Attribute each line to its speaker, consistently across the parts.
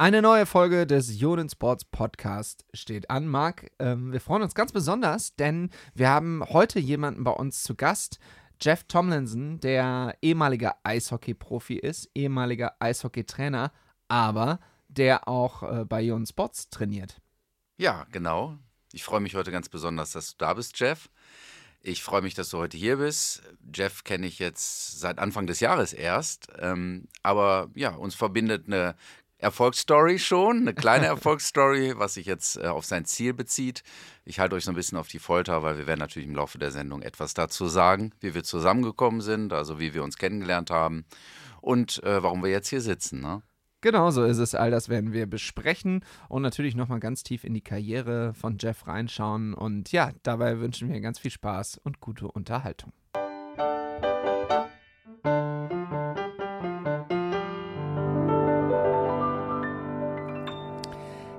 Speaker 1: Eine neue Folge des Jonen Sports Podcast steht an. Marc, ähm, wir freuen uns ganz besonders, denn wir haben heute jemanden bei uns zu Gast. Jeff Tomlinson, der ehemaliger Eishockey-Profi ist, ehemaliger Eishockey-Trainer, aber der auch äh, bei Jonen Sports trainiert.
Speaker 2: Ja, genau. Ich freue mich heute ganz besonders, dass du da bist, Jeff. Ich freue mich, dass du heute hier bist. Jeff kenne ich jetzt seit Anfang des Jahres erst. Ähm, aber ja, uns verbindet eine Erfolgsstory schon, eine kleine Erfolgsstory, was sich jetzt äh, auf sein Ziel bezieht. Ich halte euch so ein bisschen auf die Folter, weil wir werden natürlich im Laufe der Sendung etwas dazu sagen, wie wir zusammengekommen sind, also wie wir uns kennengelernt haben und äh, warum wir jetzt hier sitzen. Ne?
Speaker 1: Genau so ist es. All das werden wir besprechen und natürlich nochmal ganz tief in die Karriere von Jeff reinschauen. Und ja, dabei wünschen wir ganz viel Spaß und gute Unterhaltung.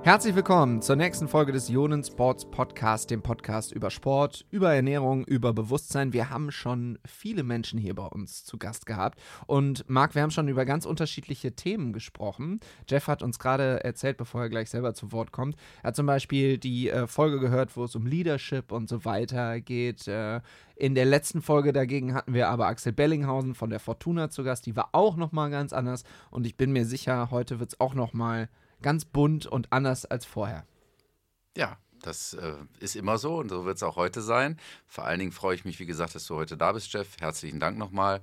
Speaker 1: Herzlich willkommen zur nächsten Folge des Ionen Sports Podcast, dem Podcast über Sport, über Ernährung, über Bewusstsein. Wir haben schon viele Menschen hier bei uns zu Gast gehabt. Und Marc, wir haben schon über ganz unterschiedliche Themen gesprochen. Jeff hat uns gerade erzählt, bevor er gleich selber zu Wort kommt, er hat zum Beispiel die äh, Folge gehört, wo es um Leadership und so weiter geht. Äh, in der letzten Folge dagegen hatten wir aber Axel Bellinghausen von der Fortuna zu Gast. Die war auch nochmal ganz anders. Und ich bin mir sicher, heute wird es auch nochmal ganz bunt und anders als vorher.
Speaker 2: Ja, das äh, ist immer so und so wird es auch heute sein. Vor allen Dingen freue ich mich, wie gesagt, dass du heute da bist, Jeff. Herzlichen Dank nochmal,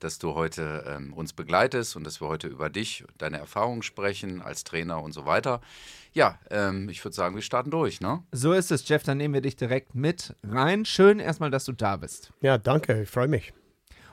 Speaker 2: dass du heute ähm, uns begleitest und dass wir heute über dich, deine Erfahrungen sprechen als Trainer und so weiter. Ja, ähm, ich würde sagen, wir starten durch, ne?
Speaker 1: So ist es, Jeff. Dann nehmen wir dich direkt mit rein. Schön erstmal, dass du da bist.
Speaker 3: Ja, danke. Ich freue mich.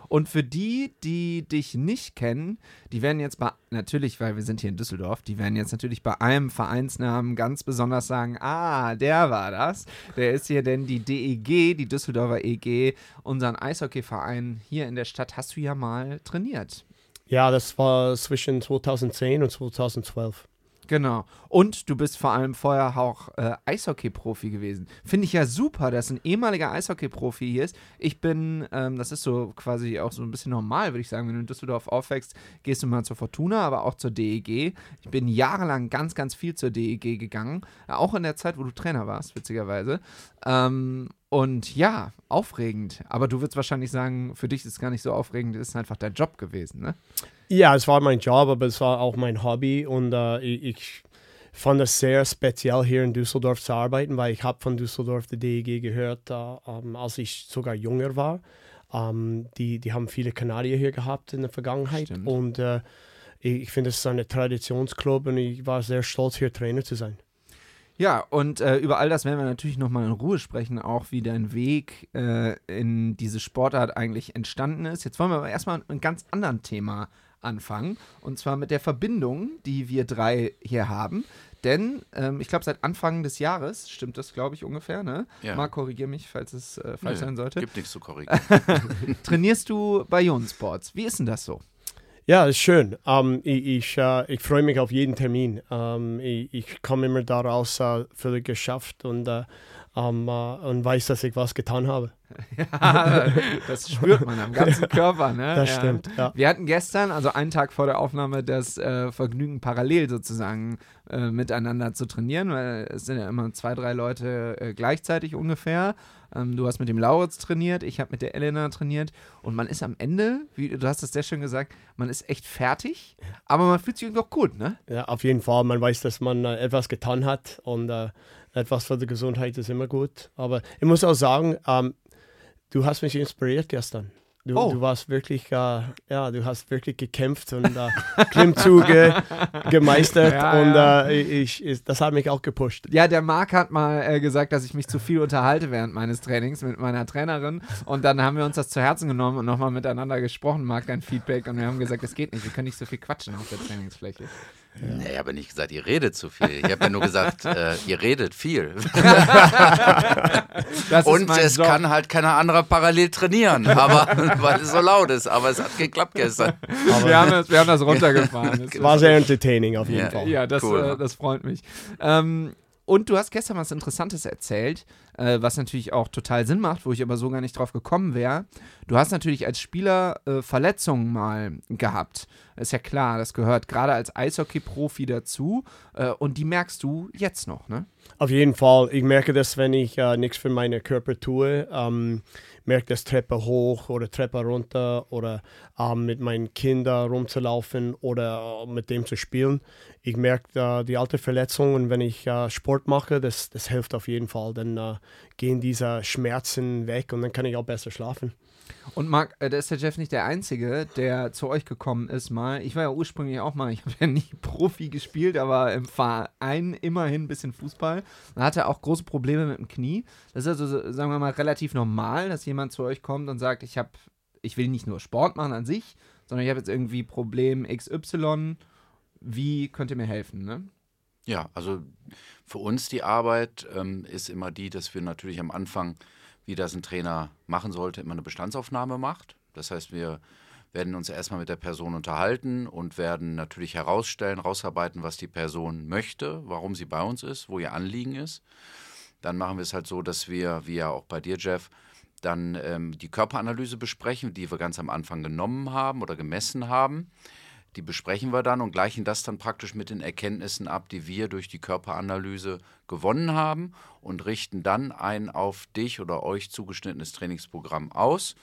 Speaker 1: Und für die, die dich nicht kennen, die werden jetzt bei, natürlich, weil wir sind hier in Düsseldorf, die werden jetzt natürlich bei einem Vereinsnamen ganz besonders sagen, ah, der war das. Der ist hier denn die DEG, die Düsseldorfer EG, unseren Eishockeyverein hier in der Stadt. Hast du ja mal trainiert.
Speaker 3: Ja, das war zwischen 2010 und 2012.
Speaker 1: Genau. Und du bist vor allem vorher auch äh, Eishockey-Profi gewesen. Finde ich ja super, dass ein ehemaliger Eishockey-Profi hier ist. Ich bin, ähm, das ist so quasi auch so ein bisschen normal, würde ich sagen. Wenn du in Düsseldorf aufwächst, gehst du mal zur Fortuna, aber auch zur DEG. Ich bin jahrelang ganz, ganz viel zur DEG gegangen. Auch in der Zeit, wo du Trainer warst, witzigerweise. Ähm, und ja, aufregend. Aber du würdest wahrscheinlich sagen, für dich ist es gar nicht so aufregend, es ist einfach dein Job gewesen, ne?
Speaker 3: Ja, es war mein Job, aber es war auch mein Hobby und äh, ich, fand es sehr speziell, hier in Düsseldorf zu arbeiten, weil ich habe von Düsseldorf die DEG gehört, äh, ähm, als ich sogar jünger war. Ähm, die, die haben viele Kanadier hier gehabt in der Vergangenheit Stimmt. und äh, ich, ich finde, es ist ein Traditionsclub und ich war sehr stolz, hier Trainer zu sein.
Speaker 1: Ja, und äh, über all das werden wir natürlich nochmal in Ruhe sprechen, auch wie dein Weg äh, in diese Sportart eigentlich entstanden ist. Jetzt wollen wir aber erstmal mit einem ganz anderen Thema anfangen. Und zwar mit der Verbindung, die wir drei hier haben. Denn ähm, ich glaube, seit Anfang des Jahres, stimmt das, glaube ich, ungefähr, ne? Ja. Marc, korrigiere mich, falls es äh, falsch Nö, sein sollte.
Speaker 2: Gibt nichts zu korrigieren.
Speaker 1: Trainierst du bei Ionen Sports? Wie ist denn das so?
Speaker 3: Ja, ist schön. Um, ähm, ich ich, uh, ich freue mich auf jeden Termin. Um, ähm, ich, ich komme immer daraus uh, völlig geschafft und, uh, um, und weiß, dass ich was getan habe.
Speaker 1: ja, das spürt man am ganzen Körper. Ne?
Speaker 3: Das
Speaker 1: ja.
Speaker 3: stimmt. Ja.
Speaker 1: Wir hatten gestern, also einen Tag vor der Aufnahme, das äh, Vergnügen parallel sozusagen äh, miteinander zu trainieren, weil es sind ja immer zwei, drei Leute äh, gleichzeitig ungefähr. Ähm, du hast mit dem Lauritz trainiert, ich habe mit der Elena trainiert und man ist am Ende, wie du hast es sehr schön gesagt, man ist echt fertig, aber man fühlt sich irgendwie auch gut, ne?
Speaker 3: Ja, auf jeden Fall. Man weiß, dass man äh, etwas getan hat und äh, etwas für die Gesundheit ist immer gut. Aber ich muss auch sagen, ähm, du hast mich inspiriert gestern. Du, oh. du warst wirklich, äh, ja, du hast wirklich gekämpft und äh, Klimmzüge gemeistert ja, und ja. Äh, ich, ich, das hat mich auch gepusht.
Speaker 1: Ja, der Marc hat mal äh, gesagt, dass ich mich zu viel unterhalte während meines Trainings mit meiner Trainerin und dann haben wir uns das zu Herzen genommen und nochmal miteinander gesprochen, Marc, dein Feedback und wir haben gesagt, es geht nicht, wir können nicht so viel quatschen auf der Trainingsfläche.
Speaker 2: Ja. Nee, ich habe nicht gesagt, ihr redet zu viel. Ich habe ja nur gesagt, äh, ihr redet viel. Und es Job. kann halt keiner anderer parallel trainieren, aber weil es so laut ist. Aber es hat geklappt gestern.
Speaker 1: Wir haben, das, wir, haben das, runtergefahren.
Speaker 3: Das war sehr entertaining auf jeden
Speaker 1: ja,
Speaker 3: Fall.
Speaker 1: Ja, das, cool. äh, das freut mich. Ähm, und du hast gestern was Interessantes erzählt, äh, was natürlich auch total Sinn macht, wo ich aber so gar nicht drauf gekommen wäre. Du hast natürlich als Spieler äh, Verletzungen mal gehabt. Ist ja klar, das gehört gerade als Eishockey-Profi dazu. Äh, und die merkst du jetzt noch, ne?
Speaker 3: Auf jeden Fall. Ich merke das, wenn ich äh, nichts für meinen Körper tue. Ähm, merke das Treppe hoch oder Treppe runter oder ähm, mit meinen Kindern rumzulaufen oder äh, mit dem zu spielen. Ich merke äh, die alte Verletzungen, wenn ich äh, Sport mache, das, das hilft auf jeden Fall. Dann äh, gehen diese Schmerzen weg und dann kann ich auch besser schlafen.
Speaker 1: Und Marc, äh, da ist der Jeff nicht der Einzige, der zu euch gekommen ist mal. Ich war ja ursprünglich auch mal, ich habe ja nie Profi gespielt, aber im Verein immerhin ein bisschen Fußball. Da hatte er auch große Probleme mit dem Knie. Das ist also, sagen wir mal, relativ normal, dass jemand zu euch kommt und sagt, ich habe, ich will nicht nur Sport machen an sich, sondern ich habe jetzt irgendwie Problem XY. Wie könnt ihr mir helfen, ne?
Speaker 2: Ja, also für uns die Arbeit ähm, ist immer die, dass wir natürlich am Anfang wie das ein Trainer machen sollte, immer eine Bestandsaufnahme macht. Das heißt, wir werden uns erstmal mit der Person unterhalten und werden natürlich herausstellen, rausarbeiten, was die Person möchte, warum sie bei uns ist, wo ihr Anliegen ist. Dann machen wir es halt so, dass wir, wie ja auch bei dir, Jeff, dann ähm, die Körperanalyse besprechen, die wir ganz am Anfang genommen haben oder gemessen haben. Die besprechen wir dann und gleichen das dann praktisch mit den Erkenntnissen ab, die wir durch die Körperanalyse gewonnen haben und richten dann ein auf dich oder euch zugeschnittenes Trainingsprogramm aus,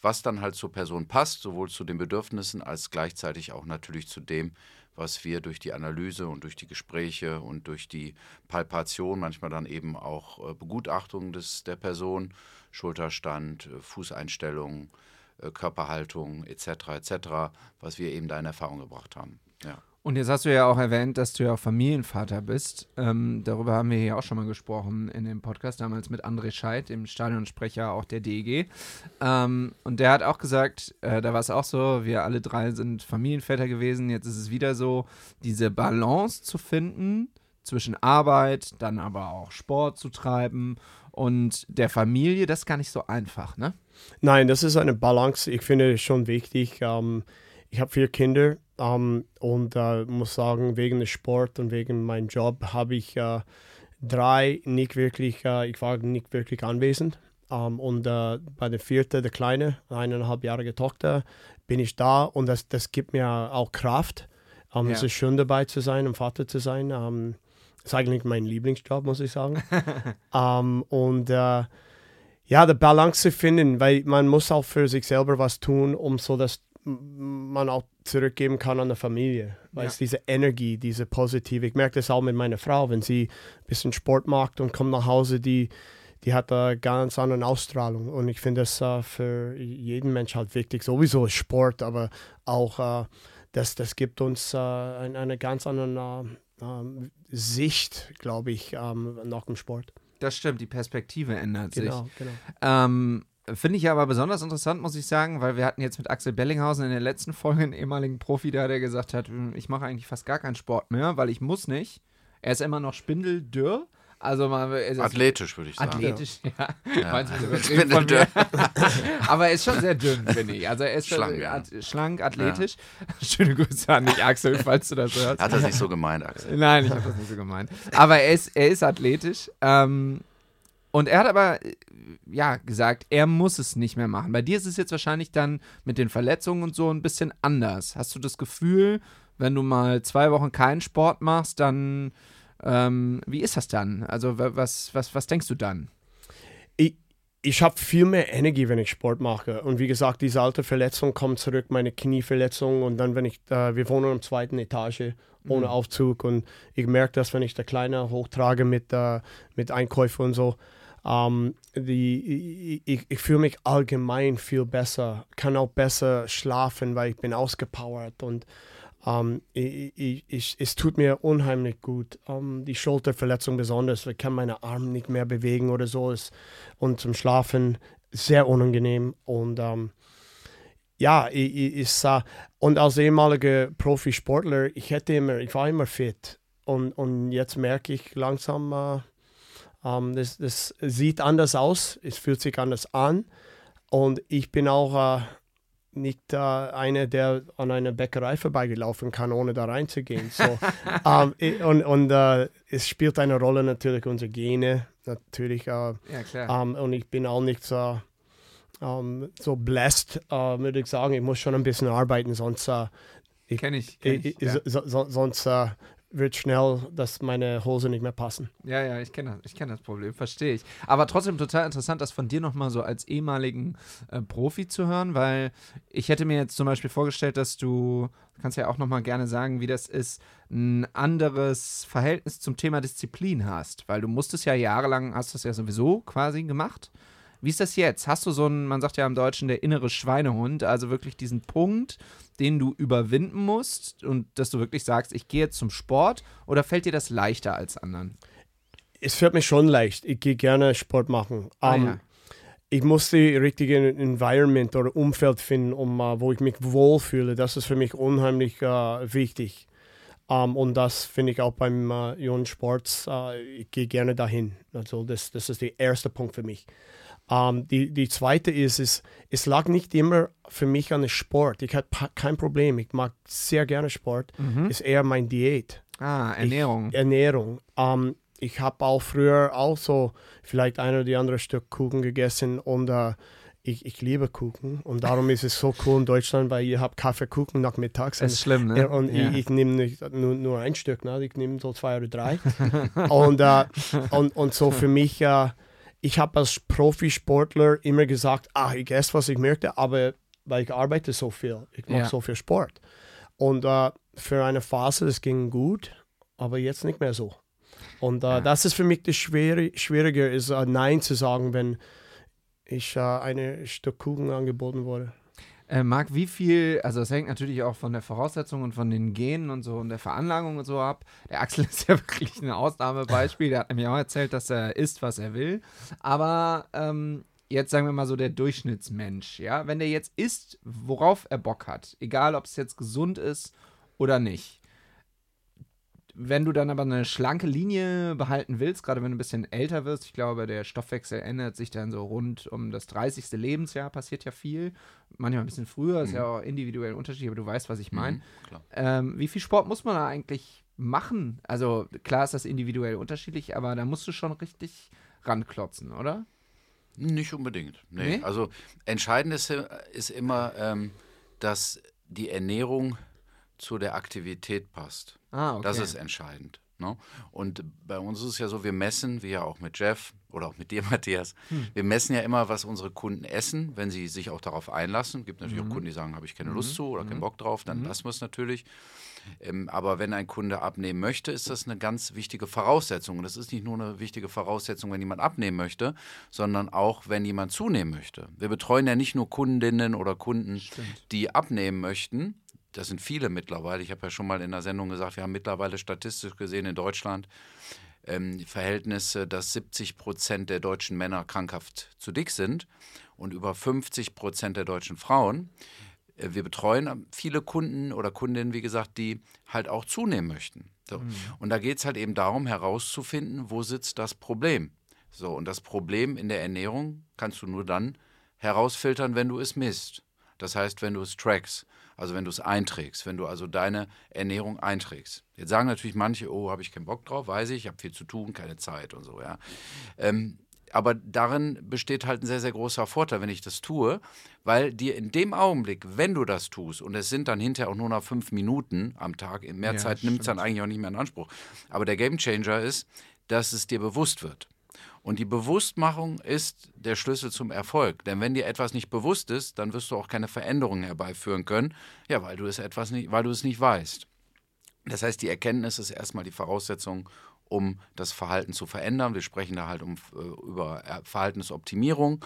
Speaker 2: was dann halt zur Person passt, sowohl zu den Bedürfnissen als gleichzeitig auch natürlich zu dem, was wir durch die Analyse und durch die Gespräche und durch die Palpation, manchmal dann eben auch äh, Begutachtung des, der Person, Schulterstand, äh, Fußeinstellung, äh, Körperhaltung etc. etc., was wir eben da in Erfahrung gebracht haben. Ja.
Speaker 1: Und jetzt hast du ja auch erwähnt, dass du ja auch Familienvater bist. Ähm, darüber haben wir hier auch schon mal gesprochen in dem Podcast, damals mit André Scheidt, dem Stadionsprecher auch der DEG. Ähm, und der hat auch gesagt, äh, da war es auch so, wir alle drei sind Familienväter gewesen. Jetzt ist es wieder so, diese Balance zu finden zwischen Arbeit, dann aber auch Sport zu treiben und der Familie, das ist gar nicht so einfach, ne?
Speaker 3: Nein, das ist eine Balance. Ich finde es schon wichtig. Ähm, ich habe vier Kinder ähm, und äh, muss sagen, wegen des Sport und wegen meinem Job habe ich äh, drei nicht wirklich, äh, ich war nicht wirklich anwesend. Ähm, und äh, bei der vierten, der kleine, eineinhalbjährige Tochter, bin ich da und das, das gibt mir auch Kraft. Ähm, ja. Es ist schön dabei zu sein und Vater zu sein. Ähm, ist eigentlich mein Lieblingsjob, muss ich sagen. um, und uh, ja, die Balance zu finden, weil man muss auch für sich selber was tun, um so, dass man auch zurückgeben kann an der Familie. Weil ja. es diese Energie, diese positive, ich merke das auch mit meiner Frau, wenn sie ein bisschen Sport macht und kommt nach Hause, die, die hat eine ganz andere Ausstrahlung. Und ich finde das uh, für jeden Mensch halt wichtig. Sowieso Sport, aber auch uh, das, das gibt uns uh, eine, eine ganz andere ähm, Sicht, glaube ich, ähm, nach dem Sport.
Speaker 1: Das stimmt, die Perspektive ändert
Speaker 3: genau,
Speaker 1: sich.
Speaker 3: Genau.
Speaker 1: Ähm, Finde ich aber besonders interessant, muss ich sagen, weil wir hatten jetzt mit Axel Bellinghausen in der letzten Folge einen ehemaligen Profi da, der gesagt hat, hm, ich mache eigentlich fast gar keinen Sport mehr, weil ich muss nicht. Er ist immer noch spindeldürr, also man,
Speaker 2: athletisch würde ich sagen.
Speaker 1: Athletisch, ja. ja. ja. von mir. Aber er ist schon sehr dünn, finde ich. Also er ist schlank, ja. at schlank athletisch. Ja. Schöne Grüße an dich, Axel, falls du das hörst.
Speaker 2: Hat das nicht so gemeint, Axel?
Speaker 1: Nein, ich habe das nicht so gemeint. Aber er ist, er ist athletisch. Ähm, und er hat aber ja gesagt, er muss es nicht mehr machen. Bei dir ist es jetzt wahrscheinlich dann mit den Verletzungen und so ein bisschen anders. Hast du das Gefühl, wenn du mal zwei Wochen keinen Sport machst, dann ähm, wie ist das dann? Also was, was, was denkst du dann?
Speaker 3: Ich, ich habe viel mehr Energie, wenn ich Sport mache. Und wie gesagt, diese alte Verletzung kommt zurück, meine Knieverletzung. Und dann, wenn ich, äh, wir wohnen der zweiten Etage ohne mhm. Aufzug. Und ich merke das, wenn ich der Kleine hochtrage mit, äh, mit Einkäufen und so. Ähm, die, ich, ich fühle mich allgemein viel besser, kann auch besser schlafen, weil ich bin ausgepowert und um, ähm, ich, ich, es tut mir unheimlich gut. Um, ähm, die Schulterverletzung besonders, ich kann meine Arme nicht mehr bewegen oder so. Ist, und zum Schlafen sehr unangenehm. Und um, ähm, ja, ich, ich, ich, und als ehemaliger Profisportler, ich hätte immer, ich war immer fit. Und, und jetzt merke ich langsam, uh, das, das sieht anders aus, es fühlt sich anders an. Und ich bin auch uh, nicht äh, einer, der an einer Bäckerei vorbeigelaufen kann, ohne da reinzugehen. So, ähm, und und äh, es spielt eine Rolle natürlich unsere Gene, natürlich. Äh,
Speaker 1: Ja, klar.
Speaker 3: ähm, und ich bin auch nicht so, ähm, so blessed, äh, würde ich sagen. Ich muss schon ein bisschen arbeiten, sonst, äh,
Speaker 1: Kenn ich. Kenn ich,
Speaker 3: ich,
Speaker 1: ja.
Speaker 3: so, so, sonst äh, wird schnell, dass meine Hose nicht mehr passen.
Speaker 1: Ja, ja, ich kenne das, kenn das Problem, verstehe ich. Aber trotzdem total interessant, das von dir nochmal so als ehemaligen äh, Profi zu hören, weil ich hätte mir jetzt zum Beispiel vorgestellt, dass du, kannst ja auch nochmal gerne sagen, wie das ist, ein anderes Verhältnis zum Thema Disziplin hast, weil du musstest ja jahrelang, hast das ja sowieso quasi gemacht. Wie ist das jetzt? Hast du so einen, man sagt ja im Deutschen, der innere Schweinehund, also wirklich diesen Punkt, den du überwinden musst und dass du wirklich sagst, ich gehe jetzt zum Sport oder fällt dir das leichter als anderen?
Speaker 3: Es fällt mir schon leicht. Ich gehe gerne Sport machen.
Speaker 1: Ah,
Speaker 3: Ähm,
Speaker 1: ja.
Speaker 3: Ich muss die richtige Environment oder Umfeld finden, um, äh, wo ich mich wohlfühle. Das ist für mich unheimlich äh, wichtig. Ähm, und das finde ich auch beim äh, Jungen Sports. Äh, ich gehe gerne dahin. Also das, das ist der erste Punkt für mich. Ähm, die, die zweite ist, ist, es lag nicht immer für mich an Sport. Ich hatte kein Problem. Ich mag sehr gerne Sport. Ist eher mein Diät.
Speaker 1: Ah, Ernährung.
Speaker 3: Ich, Ernährung. Ähm, ich habe auch früher auch so vielleicht ein oder die andere Stück Kuchen gegessen und äh, ich, ich liebe Kuchen und darum ist es so cool in Deutschland, weil ihr habt Kaffeekuchen nachmittags.
Speaker 1: das ist schlimm, ne?
Speaker 3: Und
Speaker 1: Ja.
Speaker 3: ich, ich nehme nicht nur, nur ein Stück, ne? ich nehme so zwei oder drei. und, äh, und, und so für mich, äh, ich habe als Profisportler immer gesagt, ah, ich esse, was ich möchte, aber weil ich arbeite so viel, ich mache
Speaker 1: Ja.
Speaker 3: so viel Sport. Und äh, für eine Phase, das ging gut, aber jetzt nicht mehr so. Und äh, das ist für mich das Schwere, Schwierige, ist äh, Nein zu sagen, wenn ich äh, eine Stück Kuchen angeboten wurde.
Speaker 1: Äh, Marc, wie viel, also das hängt natürlich auch von der Voraussetzung und von den Genen und so und der Veranlagung und so ab. Der Axel ist ja wirklich ein Ausnahmebeispiel. Der hat nämlich auch erzählt, dass er isst, was er will. Aber ähm, jetzt sagen wir mal so der Durchschnittsmensch, ja, wenn der jetzt isst, worauf er Bock hat, egal ob es jetzt gesund ist oder nicht. Wenn du dann aber eine schlanke Linie behalten willst, gerade wenn du ein bisschen älter wirst, ich glaube, der Stoffwechsel ändert sich dann so rund um das 30. Lebensjahr, passiert ja viel. Manchmal ein bisschen früher, ist ja auch individuell unterschiedlich, aber du weißt, was ich meine.
Speaker 2: Mhm.
Speaker 1: Ähm, wie viel Sport muss man da eigentlich machen? Also klar ist das individuell unterschiedlich, aber da musst du schon richtig ranklotzen, oder?
Speaker 2: Nicht unbedingt. Nee.
Speaker 1: Nee?
Speaker 2: Also entscheidend ist, äh, ist immer, ähm, dass die Ernährung zu der Aktivität passt.
Speaker 1: Ah, okay.
Speaker 2: Das ist entscheidend. Ne? Und bei uns ist es ja so, wir messen, wie ja auch mit Jeff oder auch mit dir, Matthias,
Speaker 1: Hm.
Speaker 2: wir messen ja immer, was unsere Kunden essen, wenn sie sich auch darauf einlassen. gibt natürlich
Speaker 1: Mhm.
Speaker 2: auch Kunden, die sagen, habe ich keine Lust zu oder keinen Bock drauf, dann lassen wir es natürlich. Ähm, aber wenn ein Kunde abnehmen möchte, ist das eine ganz wichtige Voraussetzung. Und das ist nicht nur eine wichtige Voraussetzung, wenn jemand abnehmen möchte, sondern auch, wenn jemand zunehmen möchte. Wir betreuen ja nicht nur Kundinnen oder Kunden, die abnehmen möchten. Das sind viele mittlerweile. Ich habe ja schon mal in der Sendung gesagt, wir haben mittlerweile statistisch gesehen in Deutschland ähm, Verhältnisse, dass 70 Prozent der deutschen Männer krankhaft zu dick sind und über 50 Prozent der deutschen Frauen. Äh, Wir betreuen viele Kunden oder Kundinnen, wie gesagt, die halt auch zunehmen möchten. So. Und da geht es halt eben darum, herauszufinden, wo sitzt das Problem. So, und das Problem in der Ernährung kannst du nur dann herausfiltern, wenn du es misst. Das heißt, wenn du es trackst, also wenn du es einträgst, wenn du also deine Ernährung einträgst. Jetzt sagen natürlich manche, oh, habe ich keinen Bock drauf, weiß ich, ich habe viel zu tun, keine Zeit und so, ja. Ähm, aber darin besteht halt ein sehr, sehr großer Vorteil, wenn ich das tue, weil dir in dem Augenblick, wenn du das tust, und es sind dann hinterher auch nur noch fünf Minuten am Tag, in mehr
Speaker 1: Ja,
Speaker 2: Zeit nimmt es dann eigentlich auch nicht mehr in Anspruch. Aber der Gamechanger ist, dass es dir bewusst wird. Und die Bewusstmachung ist der Schlüssel zum Erfolg. Denn wenn dir etwas nicht bewusst ist, dann wirst du auch keine Veränderungen herbeiführen können, ja, weil du es etwas nicht, weil du es nicht weißt. Das heißt, die Erkenntnis ist erstmal die Voraussetzung, um das Verhalten zu verändern. Wir sprechen da halt um, äh, über äh, Verhaltensoptimierung.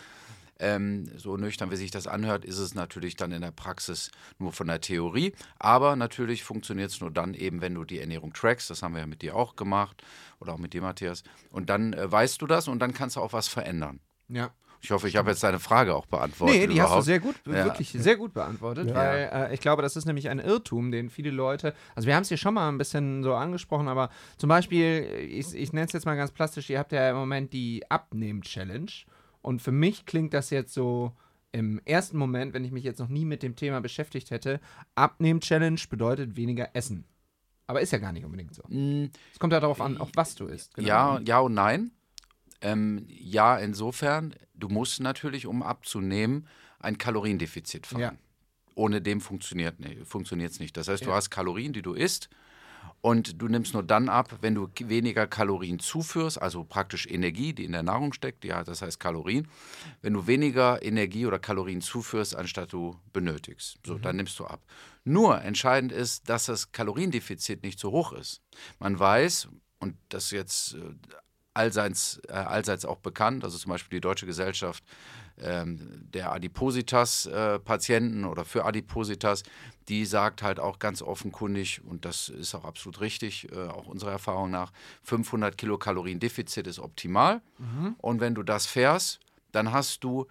Speaker 2: Ähm, so nüchtern, wie sich das anhört, ist es natürlich dann in der Praxis nur von der Theorie. Aber natürlich funktioniert es nur dann eben, wenn du die Ernährung trackst. Das haben wir ja mit dir auch gemacht oder auch mit dir, Matthias. Und dann äh, weißt du das und dann kannst du auch was verändern.
Speaker 1: Ja.
Speaker 2: Ich hoffe, ich habe jetzt deine Frage auch beantwortet.
Speaker 1: Nee, die hast du
Speaker 2: überhaupt.
Speaker 1: sehr gut,
Speaker 2: Ja.
Speaker 1: wirklich sehr gut beantwortet,
Speaker 3: Ja.
Speaker 1: weil äh, ich glaube, das ist nämlich ein Irrtum, den viele Leute, also wir haben es hier schon mal ein bisschen so angesprochen, aber zum Beispiel, ich, ich nenne es jetzt mal ganz plastisch, ihr habt ja im Moment die Abnehm-Challenge und für mich klingt das jetzt so im ersten Moment, wenn ich mich jetzt noch nie mit dem Thema beschäftigt hätte, Abnehm-Challenge bedeutet weniger essen. Aber ist ja gar nicht unbedingt so.
Speaker 2: Mm,
Speaker 1: Es kommt ja darauf an, auch was du isst. genau.
Speaker 2: Ja, ja und nein. Ähm, ja, insofern, du musst natürlich, um abzunehmen, ein Kaloriendefizit fahren.
Speaker 1: Ja.
Speaker 2: Ohne dem funktioniert es nicht. Das heißt, du
Speaker 1: Ja.
Speaker 2: hast Kalorien, die du isst. Und du nimmst nur dann ab, wenn du weniger Kalorien zuführst, also praktisch Energie, die in der Nahrung steckt, ja, das heißt Kalorien. Wenn du weniger Energie oder Kalorien zuführst, anstatt du benötigst, so, dann nimmst du ab. Nur entscheidend ist, dass das Kaloriendefizit nicht zu hoch ist. Man weiß, und das jetzt äh, allseits, äh, allseits auch bekannt, also zum Beispiel die Deutsche Gesellschaft ähm, der Adipositas-Patienten oder für Adipositas, die sagt halt auch ganz offenkundig, und das ist auch absolut richtig, äh, auch unserer Erfahrung nach, 500 Kilokalorien Defizit ist optimal. Und wenn du das fährst, dann hast du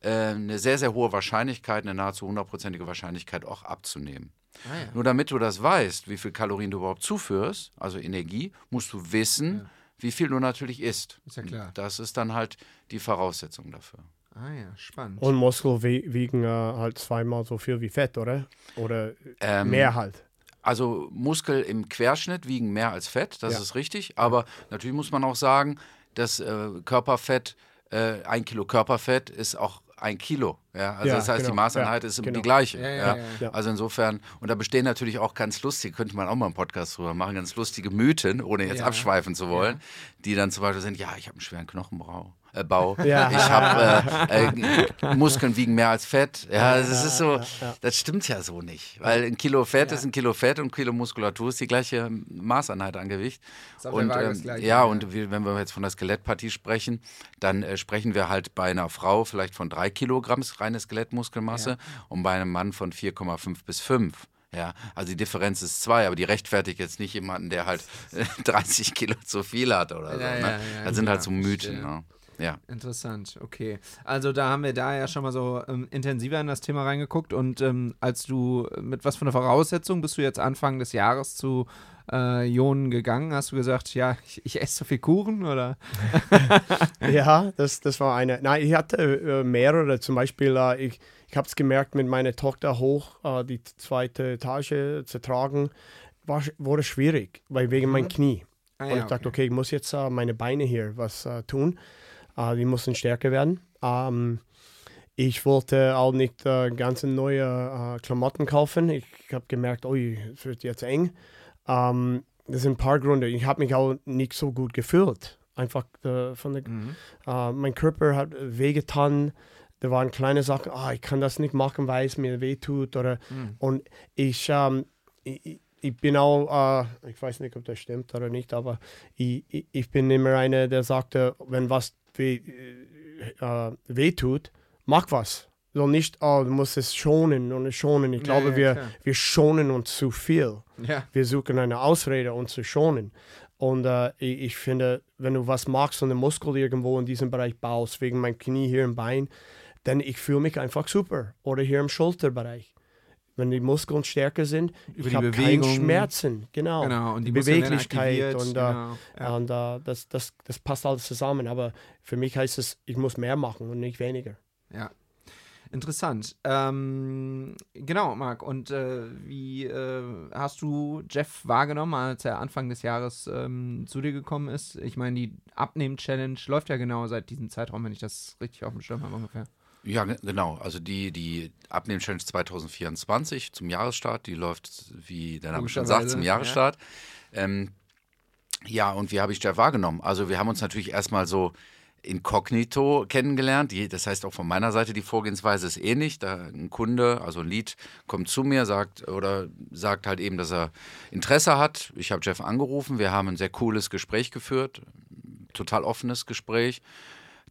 Speaker 2: äh, eine sehr, sehr hohe Wahrscheinlichkeit, eine nahezu hundertprozentige Wahrscheinlichkeit auch abzunehmen.
Speaker 1: Ah, ja.
Speaker 2: Nur damit du das weißt, wie viel Kalorien du überhaupt zuführst, also Energie, musst du wissen, wie viel du natürlich isst.
Speaker 1: Ist ja klar.
Speaker 2: Das ist dann halt die Voraussetzung dafür.
Speaker 1: Ah ja, spannend.
Speaker 3: Und Muskel wie- wiegen äh, halt zweimal so viel wie Fett, oder? Oder
Speaker 2: Ähm,
Speaker 3: mehr halt.
Speaker 2: Also Muskel im Querschnitt wiegen mehr als Fett, das
Speaker 3: Ja.
Speaker 2: ist richtig. Aber natürlich muss man auch sagen, dass äh, Körperfett, äh, ein Kilo Körperfett ist auch ein Kilo. Ja? Also
Speaker 3: Ja,
Speaker 2: das heißt, die
Speaker 3: genau.
Speaker 2: Maßeinheit
Speaker 3: Ja,
Speaker 2: ist
Speaker 3: genau.
Speaker 2: die gleiche.
Speaker 1: Ja, ja,
Speaker 2: ja.
Speaker 1: ja,
Speaker 3: ja.
Speaker 2: Also insofern, und da bestehen natürlich auch ganz lustige, könnte man auch mal einen Podcast drüber machen, ganz lustige Mythen, ohne jetzt
Speaker 1: Ja.
Speaker 2: abschweifen zu wollen, die dann zum Beispiel sind, ja, ich habe einen schweren Knochenbau. Äh, Bau.
Speaker 3: Ja.
Speaker 2: Ich habe äh, äh, Muskeln wiegen mehr als Fett. Ja, das ist so, das stimmt ja so nicht. Weil ein Kilo Fett ist ein Kilo Fett und ein Kilo Muskulatur ist die gleiche Maßeinheit an Gewicht. Und ähm,
Speaker 1: das Gleiche,
Speaker 2: ja, und wenn wir jetzt von der Skelettpartie sprechen, dann äh, sprechen wir halt bei einer Frau vielleicht von drei Kilogramm reine Skelettmuskelmasse und bei einem Mann von 4,5 bis 5. Ja, also die Differenz ist zwei, aber die rechtfertigt jetzt nicht jemanden, der halt äh, 30 Kilo zu viel hat oder so. Ne? das sind halt so Mythen. Ne? Ja.
Speaker 1: Interessant, okay. Also da haben wir da ja schon mal so ähm, intensiver in das Thema reingeguckt und ähm, als du mit was für einer Voraussetzung bist du jetzt Anfang des Jahres zu äh, Ionen gegangen? Hast du gesagt, ja, ich, ich esse so viel Kuchen oder?
Speaker 3: Ja, das, das war eine. Nein, ich hatte äh, mehrere. Zum Beispiel, äh, ich, ich habe es gemerkt, mit meiner Tochter hoch äh, die zweite Etage zu tragen, war, wurde schwierig, weil wegen meinem Knie.
Speaker 1: Ah,
Speaker 3: Und ich dachte, okay, ich muss jetzt äh, meine Beine hier was äh, tun. Äh, die müssen stärker werden. Ähm, ich wollte auch nicht äh, ganz neue äh, Klamotten kaufen. Ich habe gemerkt, oh, es wird jetzt eng. Ähm, das sind ein paar Gründe. Ich habe mich auch nicht so gut gefühlt. Einfach äh, von der,
Speaker 1: Mhm.
Speaker 3: äh, mein Körper hat wehgetan. Da waren kleine Sachen, ah, ich kann das nicht machen, weil es mir weh tut. Oder,
Speaker 1: Mhm.
Speaker 3: Und ich, ähm, ich, ich- ich bin auch, äh, ich weiß nicht, ob das stimmt oder nicht, aber ich, ich, ich bin immer einer, der sagte, wenn was weh, äh, weh tut, mach was. So nicht, oh, du musst es schonen und schonen. Ich
Speaker 1: Ja,
Speaker 3: glaube,
Speaker 1: ja,
Speaker 3: wir,
Speaker 1: klar.
Speaker 3: wir schonen uns zu viel
Speaker 1: Ja,
Speaker 3: wir suchen eine Ausrede, uns zu schonen. Und äh, ich, finde, wenn du was magst und einen Muskel irgendwo in diesem Bereich baust, wegen meinem Knie hier im Bein, dann ich fühle mich einfach super. Oder hier im Schulterbereich. Wenn die Muskeln stärker sind,
Speaker 1: Über
Speaker 3: ich
Speaker 1: die
Speaker 3: habe keine. Schmerzen. Genau.
Speaker 1: genau. Und die,
Speaker 3: die Beweglichkeit und, äh,
Speaker 1: genau. ja.
Speaker 3: Und äh, das, das, das passt alles zusammen. Aber für mich heißt es, ich muss mehr machen und nicht weniger.
Speaker 1: Ja. Interessant. Ähm, genau, Marc. Und äh, wie äh, hast du Jeff wahrgenommen, als er Anfang des Jahres ähm, zu dir gekommen ist? Ich meine, die Abnehmen-Challenge läuft ja genau seit diesem Zeitraum, wenn ich das richtig auf dem Schirm habe ungefähr.
Speaker 2: Ja, ge- genau. Also die, die Abnehmen-Challenge 2024 zum Jahresstart, die läuft, wie der Name schon sagt, zum
Speaker 1: ja.
Speaker 2: Jahresstart. Ähm, ja, und wie habe ich Jeff wahrgenommen? Also wir haben uns natürlich erstmal so inkognito kennengelernt. Das heißt auch von meiner Seite, die Vorgehensweise ist ähnlich. Da ein Kunde, also ein Lead, kommt zu mir, sagt oder sagt halt eben, dass er Interesse hat. Ich habe Jeff angerufen, wir haben ein sehr cooles Gespräch geführt, total offenes Gespräch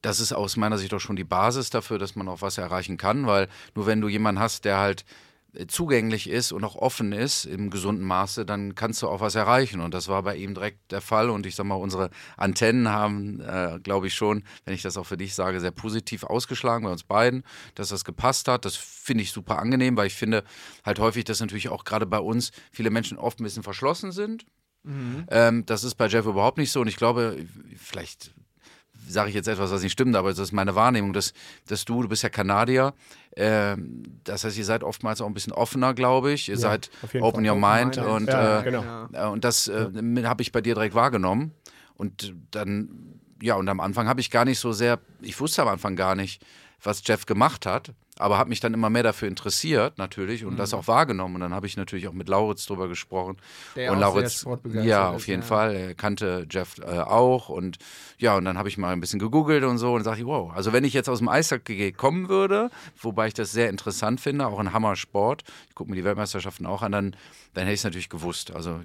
Speaker 2: das ist aus meiner Sicht auch schon die Basis dafür, dass man auch was erreichen kann, weil nur wenn du jemanden hast, der halt äh, zugänglich ist und auch offen ist im gesunden Maße, dann kannst du auch was erreichen. Und das war bei ihm direkt der Fall. Und ich sag mal, unsere Antennen haben, äh, glaube ich schon, wenn ich das auch für dich sage, sehr positiv ausgeschlagen bei uns beiden, dass das gepasst hat. Das finde ich super angenehm, weil ich finde halt häufig, dass natürlich auch gerade bei uns viele Menschen oft ein bisschen verschlossen sind. Ähm, das ist bei Jeff überhaupt nicht so. Und ich glaube, vielleicht sage ich jetzt etwas, was nicht stimmt, aber das ist meine Wahrnehmung, dass, dass du, du bist ja Kanadier, äh, das heißt, ihr seid oftmals auch ein bisschen offener, glaube ich. Ihr
Speaker 3: Ja,
Speaker 2: seid open
Speaker 3: Fall.
Speaker 2: your mind
Speaker 1: Open-minded.
Speaker 2: und,
Speaker 3: Ja,
Speaker 2: äh,
Speaker 3: genau.
Speaker 1: Ja.
Speaker 2: äh, und das äh, habe ich bei dir direkt wahrgenommen. Und dann, ja, und am Anfang habe ich gar nicht so sehr, ich wusste am Anfang gar nicht, was Jeff gemacht hat, aber habe mich dann immer mehr dafür interessiert, natürlich, und
Speaker 1: Mhm.
Speaker 2: das auch wahrgenommen. Und dann habe ich natürlich auch mit Lauritz drüber gesprochen.
Speaker 1: Der
Speaker 2: und
Speaker 1: auch
Speaker 2: Lauritz, ja, auf jeden
Speaker 1: ja.
Speaker 2: Fall. Er kannte Jeff äh, auch. Und ja, und dann habe ich mal ein bisschen gegoogelt und so und sage ich, wow. Also wenn ich jetzt aus dem Eishockey kommen würde, wobei ich das sehr interessant finde, auch ein Hammersport, ich gucke mir die Weltmeisterschaften auch an, dann, dann hätte ich es natürlich gewusst. Also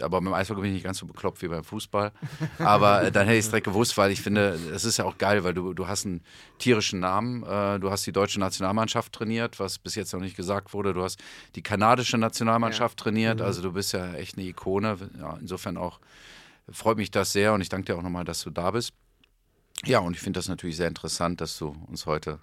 Speaker 2: aber beim Eishockey bin ich nicht ganz so bekloppt wie beim Fußball. Aber äh, dann hätte ich es direkt gewusst, weil ich finde, es ist ja auch geil, weil du, du hast einen tierischen Namen. Äh, du hast die deutsche Nationalmannschaft trainiert, was bis jetzt noch nicht gesagt wurde. Du hast die kanadische Nationalmannschaft trainiert. Also du bist ja echt eine Ikone. Ja, insofern auch freut mich das sehr und ich danke dir auch nochmal, dass du da bist. Ja, und ich finde das natürlich sehr interessant, dass du uns heute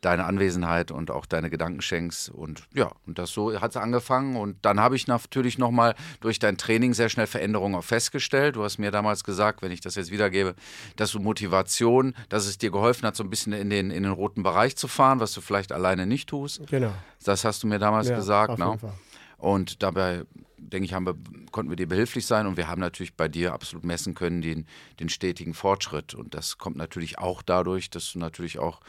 Speaker 2: deine Anwesenheit und auch deine Gedanken schenkst. Und ja, und das so hat es angefangen. Und dann habe ich natürlich nochmal durch dein Training sehr schnell Veränderungen auch festgestellt. Du hast mir damals gesagt, wenn ich das jetzt wiedergebe, dass du Motivation, dass es dir geholfen hat, so ein bisschen in den, in den roten Bereich zu fahren, was du vielleicht alleine nicht tust.
Speaker 3: Genau.
Speaker 2: Das hast du mir damals
Speaker 3: Ja,
Speaker 2: gesagt.
Speaker 3: auf
Speaker 2: Ne?
Speaker 3: jeden Fall.
Speaker 2: Und dabei, denke ich, haben wir, konnten wir dir behilflich sein und wir haben natürlich bei dir absolut messen können den, den stetigen Fortschritt. Und das kommt natürlich auch dadurch, dass du natürlich auch,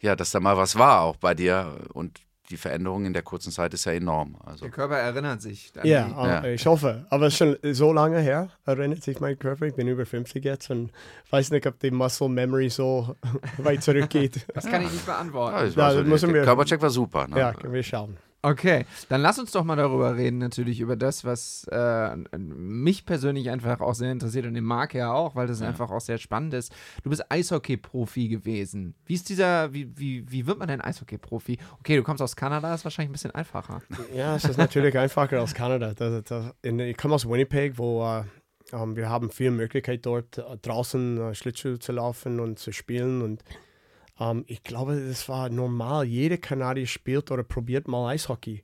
Speaker 2: ja, dass da mal was war auch bei dir und die Veränderung in der kurzen Zeit ist ja enorm. Also
Speaker 1: Der Körper erinnert sich. an
Speaker 3: Ja,
Speaker 2: Ja.
Speaker 3: ich hoffe. Aber es ist schon so lange her, erinnert sich mein Körper. Ich bin über 50 jetzt und weiß nicht, ob die Muscle Memory so weit zurückgeht.
Speaker 1: Das kann ich nicht beantworten.
Speaker 2: ja, das
Speaker 3: Ja,
Speaker 2: war so,
Speaker 3: das
Speaker 2: der, Körpercheck war super. Ne?
Speaker 3: ja, können wir schauen.
Speaker 1: Okay, dann lass uns doch mal darüber reden, natürlich über das, was äh, mich persönlich einfach auch sehr interessiert und den Marc ja auch, weil das einfach auch sehr spannend ist. Du bist Eishockey-Profi gewesen. Wie ist dieser, wie, wie, wie wird man denn Eishockey-Profi? Okay, du kommst aus Kanada, ist wahrscheinlich ein bisschen einfacher.
Speaker 3: Ja, es ist natürlich einfacher als Kanada. Das, das, in, ich komme aus Winnipeg, wo äh, wir haben viel Möglichkeit dort äh, draußen äh, Schlittschuh zu laufen und zu spielen. Und ähm, ich glaube, das war normal. Jeder Kanadier spielt oder probiert mal Eishockey.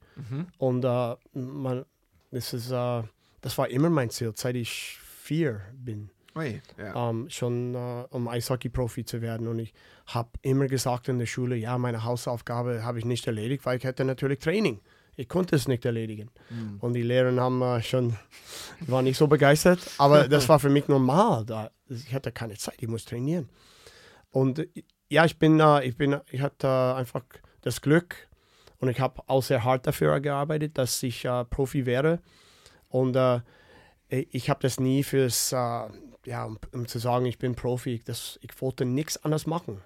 Speaker 3: Und äh, man, das, ist, äh, das war immer mein Ziel, seit ich vier bin.
Speaker 1: Ui, ja.
Speaker 3: ähm, schon äh, um Eishockey-Profi zu werden. Und ich habe immer gesagt in der Schule, ja, meine Hausaufgabe habe ich nicht erledigt, weil ich hatte natürlich Training. Ich konnte es nicht erledigen. Und die Lehrer haben äh, schon, waren nicht so begeistert, aber das war für mich normal. Da, ich hatte keine Zeit, ich muss trainieren. Und äh, ja, ich bin, äh, ich bin, ich hatte äh, einfach das Glück und ich habe auch sehr hart dafür gearbeitet, dass ich äh, Profi wäre. Und äh, ich habe das nie fürs, äh, ja, um, um zu sagen, ich bin Profi, das, ich wollte nichts anderes machen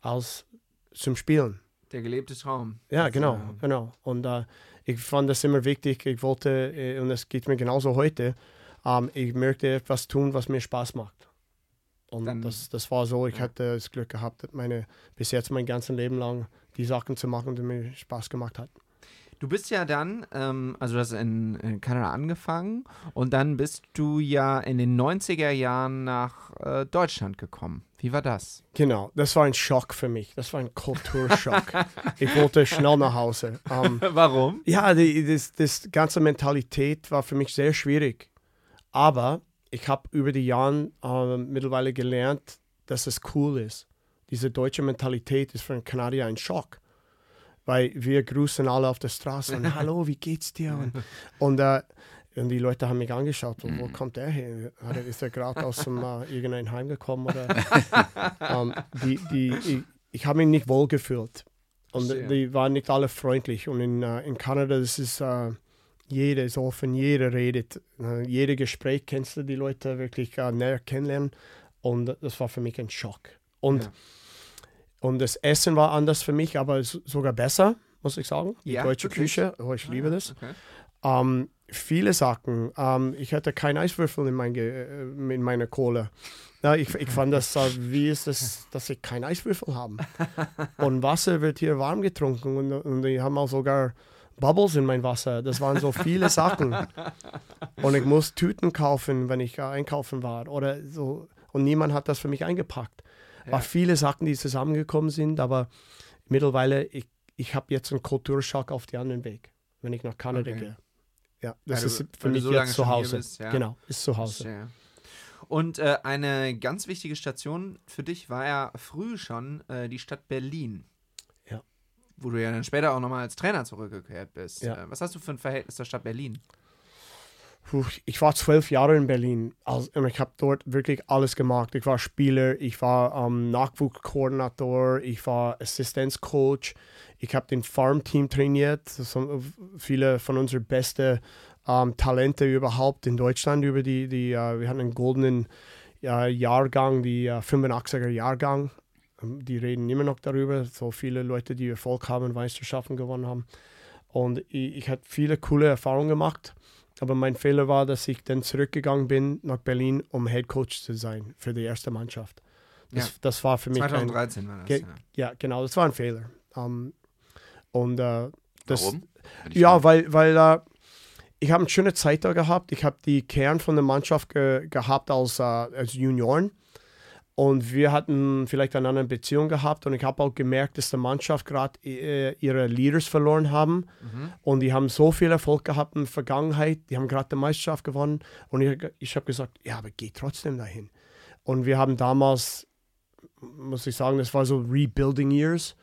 Speaker 3: als zum Spielen.
Speaker 1: Der gelebte Traum.
Speaker 3: Ja,
Speaker 1: Das,
Speaker 3: genau,
Speaker 1: äh,
Speaker 3: genau. Und äh, ich fand das immer wichtig. Ich wollte, äh, und es geht mir genauso heute, ähm, ich möchte etwas tun, was mir Spaß macht. Und
Speaker 1: Dann-
Speaker 3: das, das war so, ich
Speaker 1: ja.
Speaker 3: hatte das Glück gehabt, meine, bis jetzt mein ganzes Leben lang die Sachen zu machen, die mir Spaß gemacht hat.
Speaker 1: Du bist ja dann, ähm, also du hast in, in Kanada angefangen und dann bist du ja in den 90er Jahren nach äh, Deutschland gekommen. Wie war das?
Speaker 3: Genau, das war ein Schock für mich. Das war ein Kulturschock. ich wollte schnell nach Hause. Ähm,
Speaker 1: Warum?
Speaker 3: Ja, die, das, das ganze Mentalität war für mich sehr schwierig. Aber ich habe über die Jahre äh, mittlerweile gelernt, dass es cool ist. Diese deutsche Mentalität ist für einen Kanadier ein Schock. Weil wir grüßen alle auf der Straße und Hallo, wie geht's dir? Und, und, äh, und die Leute haben mich angeschaut, wo, wo kommt der her? Er- Ist er gerade aus dem äh, irgendein Heim gekommen? Oder? ähm, die, die, ich ich habe mich nicht wohl gefühlt. Und
Speaker 1: Verstehe.
Speaker 3: die waren nicht alle freundlich. Und in, äh, in Kanada, das ist, äh, jeder ist offen, jeder redet. Äh, jeder Gespräch kennst du die Leute wirklich äh, näher kennenlernen. Und das war für mich ein Schock. Und,
Speaker 1: Ja.
Speaker 3: und das Essen war anders für mich, aber sogar besser, muss ich sagen. Die
Speaker 1: Ja,
Speaker 3: deutsche
Speaker 1: wirklich?
Speaker 3: Küche, oh, ich liebe das.
Speaker 1: Okay.
Speaker 3: Ähm, viele Sachen. Ähm, ich hatte keinen Eiswürfel in, mein, äh, in meiner Kohle. Ja, ich, ich fand das, äh, wie ist das, dass ich keinen Eiswürfel habe. Und Wasser wird hier warm getrunken und, und die haben auch sogar Bubbles in mein Wasser. Das waren so viele Sachen. Und ich muss Tüten kaufen, wenn ich einkaufen war. Oder so. Und niemand hat das für mich eingepackt. War
Speaker 1: Ja.
Speaker 3: viele Sachen, die zusammengekommen sind, aber mittlerweile, ich, ich habe jetzt einen Kulturschock auf den anderen Weg, wenn ich nach Kanada
Speaker 1: Okay.
Speaker 3: gehe. Ja, das
Speaker 1: du-
Speaker 3: ist für mich
Speaker 1: so
Speaker 3: jetzt zu Hause.
Speaker 1: bist, ja.
Speaker 3: Genau, ist zu Hause.
Speaker 1: Verstehe. Und äh, eine ganz wichtige Station für dich war ja früh schon äh, die Stadt Berlin. Wo du ja dann später auch nochmal als Trainer zurückgekehrt bist.
Speaker 3: Ja.
Speaker 1: Äh, was hast du für ein Verhältnis zur Stadt Berlin?
Speaker 3: Puh, ich war zwölf Jahre in Berlin also, und ich habe dort wirklich alles gemacht. Ich war Spieler, ich war ähm, Nachwuchskoordinator, ich war Assistenzcoach, ich habe den Farmteam trainiert. Das sind viele von unseren besten ähm, Talente überhaupt in Deutschland. Über die, die äh, wir hatten einen goldenen äh, Jahrgang, die äh, 85er Jahrgang. Die reden immer noch darüber. So viele Leute, die Erfolg haben, Meisterschaften gewonnen haben. Und ich, ich habe viele coole Erfahrungen gemacht. Aber mein Fehler war, dass ich dann zurückgegangen bin nach Berlin, um Head Coach zu sein für die erste Mannschaft. Das,
Speaker 1: Ja.
Speaker 3: das war für mich ein,
Speaker 1: 2013 war das.
Speaker 3: Ge-
Speaker 1: ja.
Speaker 3: ja, genau, das war ein Fehler. Ähm, und äh, das,
Speaker 2: Warum?
Speaker 3: Ja, weil, weil äh, ich habe eine schöne Zeit da gehabt. Ich habe die Kern von der Mannschaft ge gehabt als, äh, als Junioren. Und wir hatten vielleicht eine andere Beziehung gehabt. Und ich habe auch gemerkt, dass die Mannschaft gerade äh, ihre Leaders verloren haben. Und die haben so viel Erfolg gehabt in der Vergangenheit. Die haben gerade die Meisterschaft gewonnen. Und ich, ich habe gesagt, ja, aber geh trotzdem dahin. Und wir haben damals, muss ich sagen, das war so Rebuilding Years.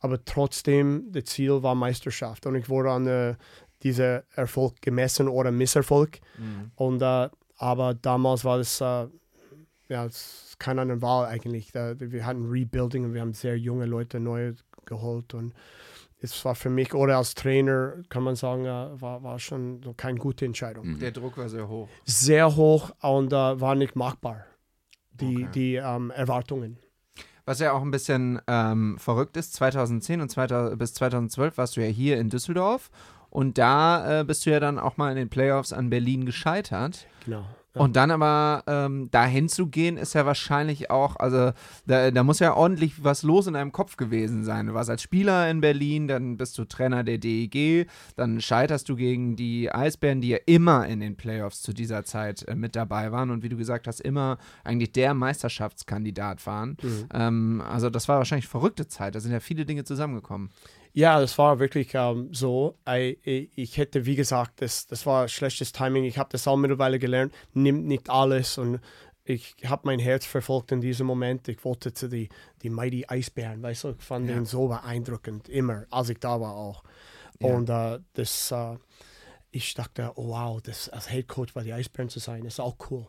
Speaker 3: Aber trotzdem, das Ziel war Meisterschaft. Und ich wurde an äh, dieser Erfolg gemessen oder Misserfolg.
Speaker 1: Mhm.
Speaker 3: Und, äh, aber damals war das, äh, ja, es ist keine andere Wahl eigentlich. Da, wir hatten Rebuilding und wir haben sehr junge Leute neu geholt. Und es war für mich, oder als Trainer, kann man sagen, war, war schon so keine gute Entscheidung.
Speaker 2: Mhm.
Speaker 1: Der Druck war sehr hoch.
Speaker 3: Sehr hoch und äh, war nicht machbar, die,
Speaker 1: Okay.
Speaker 3: die ähm, Erwartungen.
Speaker 1: Was ja auch ein bisschen ähm, verrückt ist, 2010 und 2000, bis 2012 warst du ja hier in Düsseldorf und da äh, bist du ja dann auch mal in den Playoffs an Berlin gescheitert.
Speaker 3: Genau. Ja.
Speaker 1: Und dann aber ähm, dahin zu gehen, ist ja wahrscheinlich auch, also da, da muss ja ordentlich was los in deinem Kopf gewesen sein. Du warst als Spieler in Berlin, dann bist du Trainer der DEG, dann scheiterst du gegen die Eisbären, die ja immer in den Playoffs zu dieser Zeit äh, mit dabei waren und wie du gesagt hast, immer eigentlich der Meisterschaftskandidat waren.
Speaker 3: Mhm.
Speaker 1: Ähm, also das war wahrscheinlich verrückte Zeit, da sind ja viele Dinge zusammengekommen.
Speaker 3: Ja, das war wirklich ähm, so. Ich, ich, hätte, wie gesagt, das, das war schlechtes Timing. Ich habe das auch mittlerweile gelernt. Nimmt nicht alles und ich habe mein Herz verfolgt in diesem Moment. Ich wollte zu die, die Mighty Eisbären, weißt du, ich fand
Speaker 1: Ja.
Speaker 3: den so beeindruckend, immer, als ich da war auch.
Speaker 1: Ja.
Speaker 3: Und äh, das, äh, ich dachte, oh wow, das als Head Coach bei den Eisbären zu sein, ist auch cool.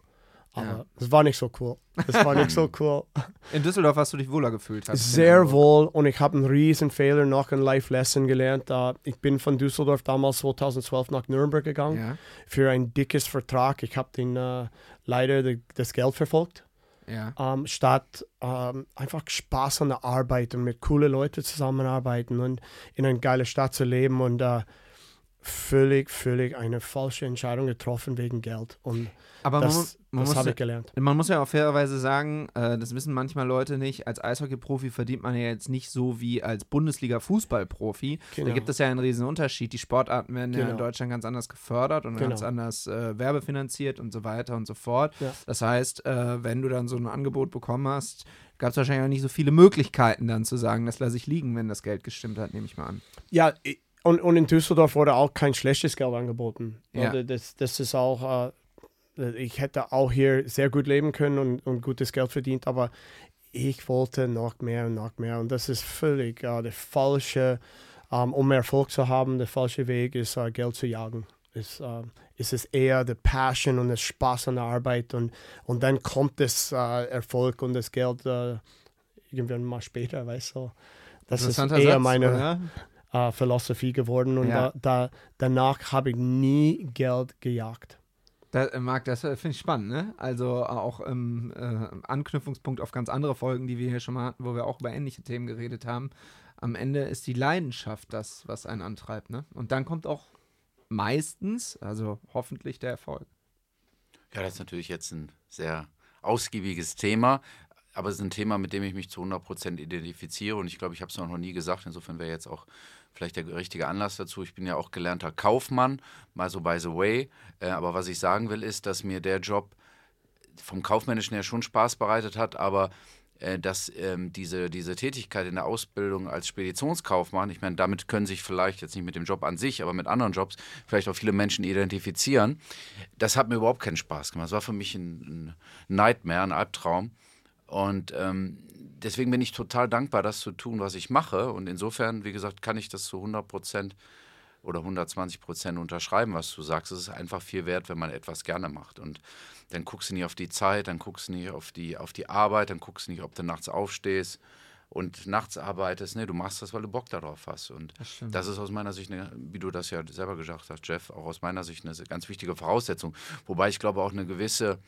Speaker 3: Aber
Speaker 1: Ja.
Speaker 3: es war nicht so cool. Es war nicht so cool.
Speaker 1: In Düsseldorf hast du dich wohler gefühlt.
Speaker 3: Sehr wohl und ich habe einen riesen Fehler nach einem Life-Lesson gelernt. Äh, ich bin von Düsseldorf damals 2012 nach Nürnberg gegangen
Speaker 1: Ja,
Speaker 3: für ein dickes Vertrag. Ich habe den äh, leider de, das Geld verfolgt,
Speaker 1: ja.
Speaker 3: ähm, statt ähm, einfach Spaß an der Arbeit und mit coolen Leuten zusammenarbeiten und in einer geilen Stadt zu leben und äh, völlig, völlig eine falsche Entscheidung getroffen wegen Geld. Und
Speaker 1: Aber
Speaker 3: das,
Speaker 1: man
Speaker 3: das
Speaker 1: muss
Speaker 3: habe
Speaker 1: ja-
Speaker 3: ich gelernt.
Speaker 1: Man muss ja auch fairerweise sagen, äh, das wissen manchmal Leute nicht, als Eishockey-Profi verdient man ja jetzt nicht so wie als Bundesliga-Fußball-Profi. Da
Speaker 3: Genau.
Speaker 1: gibt es ja einen riesen Unterschied. Die Sportarten werden ja in
Speaker 3: Genau.
Speaker 1: Deutschland ganz anders gefördert und
Speaker 3: Genau.
Speaker 1: ganz anders äh, werbefinanziert und so weiter und so fort.
Speaker 3: Ja.
Speaker 1: Das heißt, äh, wenn du dann so ein Angebot bekommen hast, gab es wahrscheinlich auch nicht so viele Möglichkeiten dann zu sagen, das lasse ich liegen, wenn das Geld gestimmt hat, nehme ich mal an.
Speaker 3: Ja, i- und, und in Düsseldorf wurde auch kein schlechtes Geld angeboten.
Speaker 1: Ja.
Speaker 3: Oder Das, das ist auch, äh, ich hätte auch hier sehr gut leben können und, und gutes Geld verdient, aber ich wollte noch mehr und noch mehr. Und das ist völlig äh, der falsche, ähm, um Erfolg zu haben, der falsche Weg ist, äh, Geld zu jagen. Ist, äh, ist es eher der Passion und der Spaß an der Arbeit und, und dann kommt das äh, Erfolg und das Geld äh, irgendwann mal später, weißt du. Das ist eher
Speaker 1: Satz,
Speaker 3: meine,
Speaker 1: oder?
Speaker 3: Äh, Philosophie geworden und
Speaker 1: Ja.
Speaker 3: da, da, danach habe ich nie Geld gejagt.
Speaker 1: Da, äh, Marc, das äh, finde ich spannend, ne? Also auch im äh, Anknüpfungspunkt auf ganz andere Folgen, die wir hier schon mal hatten, wo wir auch über ähnliche Themen geredet haben. Am Ende ist die Leidenschaft das, was einen antreibt, ne? Und dann kommt auch meistens, also hoffentlich der Erfolg.
Speaker 2: Ja, das ist natürlich jetzt ein sehr ausgiebiges Thema, aber es ist ein Thema, mit dem ich mich zu 100% identifiziere und ich glaube, ich habe es noch nie gesagt, insofern wäre jetzt auch vielleicht der richtige Anlass dazu. Ich bin ja auch gelernter Kaufmann, mal so by the way, äh, aber was ich sagen will, ist, dass mir der Job vom Kaufmännischen her schon Spaß bereitet hat, aber äh, dass ähm, diese, diese Tätigkeit in der Ausbildung als Speditionskaufmann, ich meine, damit können sich vielleicht jetzt nicht mit dem Job an sich, aber mit anderen Jobs vielleicht auch viele Menschen identifizieren. Das hat mir überhaupt keinen Spaß gemacht. Das war für mich ein, ein Nightmare, ein Albtraum. Und ähm, deswegen bin ich total dankbar, das zu tun, was ich mache. Und insofern, wie gesagt, kann ich das zu 100 Prozent oder 120 Prozent unterschreiben, was du sagst. Es ist einfach viel wert, wenn man etwas gerne macht. Und dann guckst du nicht auf die Zeit, dann guckst du nicht auf die, auf die Arbeit, dann guckst du nicht, ob du nachts aufstehst und nachts arbeitest. Nee, du machst das, weil du Bock darauf hast. Und das, das ist aus meiner Sicht, eine, wie du das ja selber gesagt hast, Jeff, auch aus meiner Sicht eine ganz wichtige Voraussetzung. Wobei ich glaube auch eine gewisse,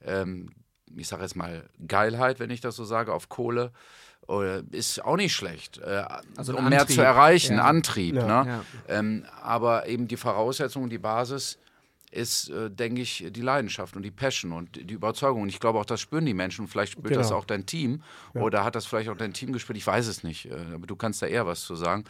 Speaker 2: ähm, ich sage jetzt mal, Geilheit, wenn ich das so sage, auf Kohle ist auch nicht schlecht, äh, also um Antrieb. mehr zu erreichen, ja. Antrieb. Ja. Ne? Ja. Ähm, aber eben die Voraussetzung und die Basis ist, äh, denke ich, die Leidenschaft und die Passion und die Überzeugung. Und ich glaube auch, das spüren die Menschen. Und vielleicht spürt genau. das auch dein Team oder hat das vielleicht auch dein Team gespürt. Ich weiß es nicht, äh, aber du kannst da eher was zu sagen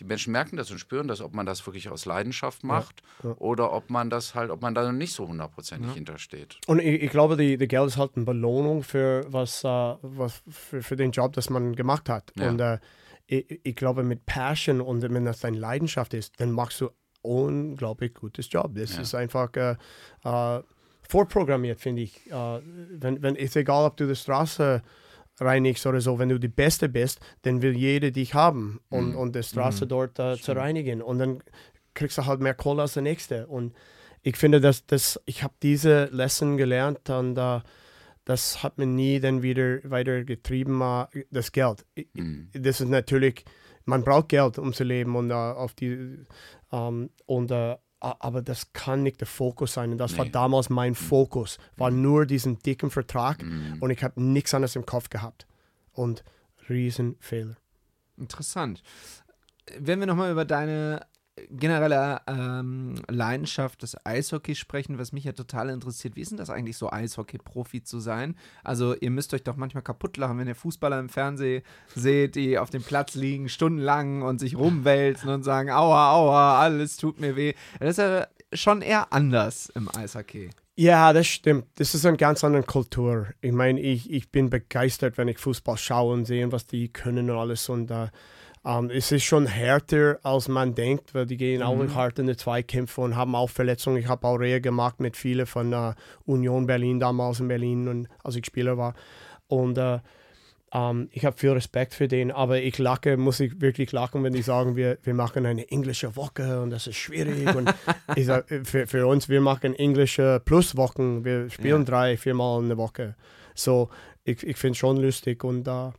Speaker 2: die Menschen merken das und spüren das, ob man das wirklich aus Leidenschaft macht ja, ja. oder ob man das halt, ob man da nicht so hundertprozentig ja. hintersteht.
Speaker 3: Und ich, ich glaube, die, die Geld ist halt eine Belohnung für was, uh, was für, für den Job, das man gemacht hat. Und uh, ich, ich, glaube, mit Passion und wenn das deine Leidenschaft ist, dann machst du unglaublich gutes Job. Das ist einfach uh, vorprogrammiert, finde ich. wenn, wenn, ist egal, ob du die Straße reinigst oder so, wenn du die Beste bist, dann will jeder dich haben und, mhm. und die Straße mhm. dort äh, zu reinigen. Und dann kriegst du halt mehr Kohle als der Nächste. Und ich finde, dass das, ich habe diese Lesson gelernt und uh, das hat mir nie dann wieder weiter getrieben, uh, das Geld. Mhm. Das ist natürlich, man braucht Geld, um zu leben und uh, auf die ähm, und aber das kann nicht der Fokus sein. Und das nee. war damals mein mhm. Fokus, war mhm. nur diesen dicken Vertrag mhm. und ich habe nichts anderes im Kopf gehabt. Und Riesenfehler.
Speaker 1: Interessant. Wenn wir nochmal über deine generelle ähm, Leidenschaft des Eishockeys sprechen, was mich ja total interessiert. Wie ist denn das eigentlich so, Eishockey-Profi zu sein? Also, ihr müsst euch doch manchmal kaputt lachen, wenn ihr Fußballer im Fernsehen seht, die auf dem Platz liegen, stundenlang und sich rumwälzen und sagen: Aua, aua, alles tut mir weh. Das ist ja schon eher anders im Eishockey.
Speaker 3: Ja, das stimmt. Das ist eine ganz andere Kultur. Ich meine, ich, ich bin begeistert, wenn ich Fußball schaue und sehe, was die können und alles. Und uh, um, ähm, es ist schon härter, als man denkt, weil die gehen mhm. auch hart in die Zweikämpfe und haben auch Verletzungen. Ich habe auch Rehe gemacht mit vielen von uh, Union Berlin damals in Berlin, und, als ich Spieler war. Und uh, um, ähm, ich habe viel Respekt für den, aber ich lache, muss ich wirklich lachen, wenn die sagen, wir, wir machen eine englische Woche und das ist schwierig. und ich sag, für, für uns, wir machen englische Pluswochen. Wir spielen ja. drei, viermal in der Woche. So, ich, ich finde es schon lustig und uh,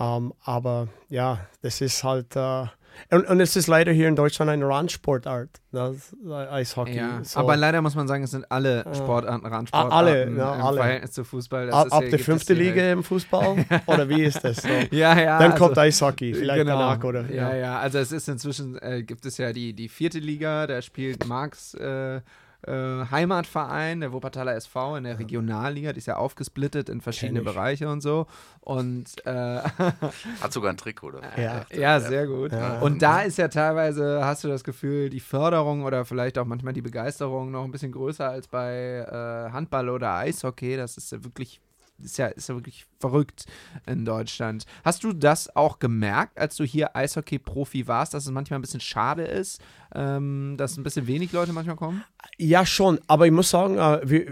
Speaker 3: um, ähm, aber ja, das ist halt. Uh, und, und, es ist leider hier in Deutschland eine Randsportart, das Eishockey. Ja,
Speaker 1: so. Aber leider muss man sagen, es sind alle Sportarten Randsportarten
Speaker 3: alle, ja,
Speaker 1: im
Speaker 3: alle.
Speaker 1: Verhältnis zu Fußball.
Speaker 3: ab, ab der fünfte Liga im Fußball? oder wie ist das? So?
Speaker 1: ja, ja.
Speaker 3: Dann also, kommt Eishockey, vielleicht genau. danach, oder?
Speaker 1: Ja. ja, ja. Also es ist inzwischen, äh, gibt es ja die, die vierte Liga, da spielt Marx äh, äh, Heimatverein, der Wuppertaler SV in der Regionalliga, die ist ja aufgesplittet in verschiedene Bereiche und so. Und äh,
Speaker 2: hat sogar ein Trick, oder?
Speaker 1: Ja, ja sehr gut. Ja. Und da ist ja teilweise, hast du das Gefühl, die Förderung oder vielleicht auch manchmal die Begeisterung noch ein bisschen größer als bei äh, Handball oder Eishockey. Das ist ja wirklich ist ja, ist ja wirklich verrückt in Deutschland. Hast du das auch gemerkt, als du hier Eishockey-Profi warst, dass es manchmal ein bisschen schade ist, ähm, dass ein bisschen wenig Leute manchmal kommen?
Speaker 3: Ja, schon. Aber ich muss sagen, äh, wir,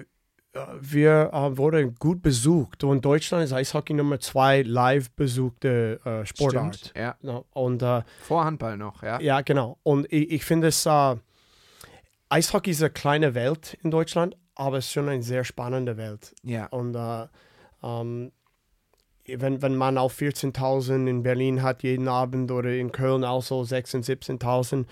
Speaker 3: äh, wir äh, wurden gut besucht. Und Deutschland ist Eishockey Nummer zwei live besuchte äh, Sportart.
Speaker 1: Stimmt, ja.
Speaker 3: Und, äh,
Speaker 1: Vor Handball noch, ja.
Speaker 3: Ja, genau. Und ich, ich finde es, äh, Eishockey ist eine kleine Welt in Deutschland, aber es ist schon eine sehr spannende Welt.
Speaker 1: Ja.
Speaker 3: Und ähm, wenn, wenn man auch 14.000 in Berlin hat jeden Abend oder in Köln auch so 16.000, 17.000,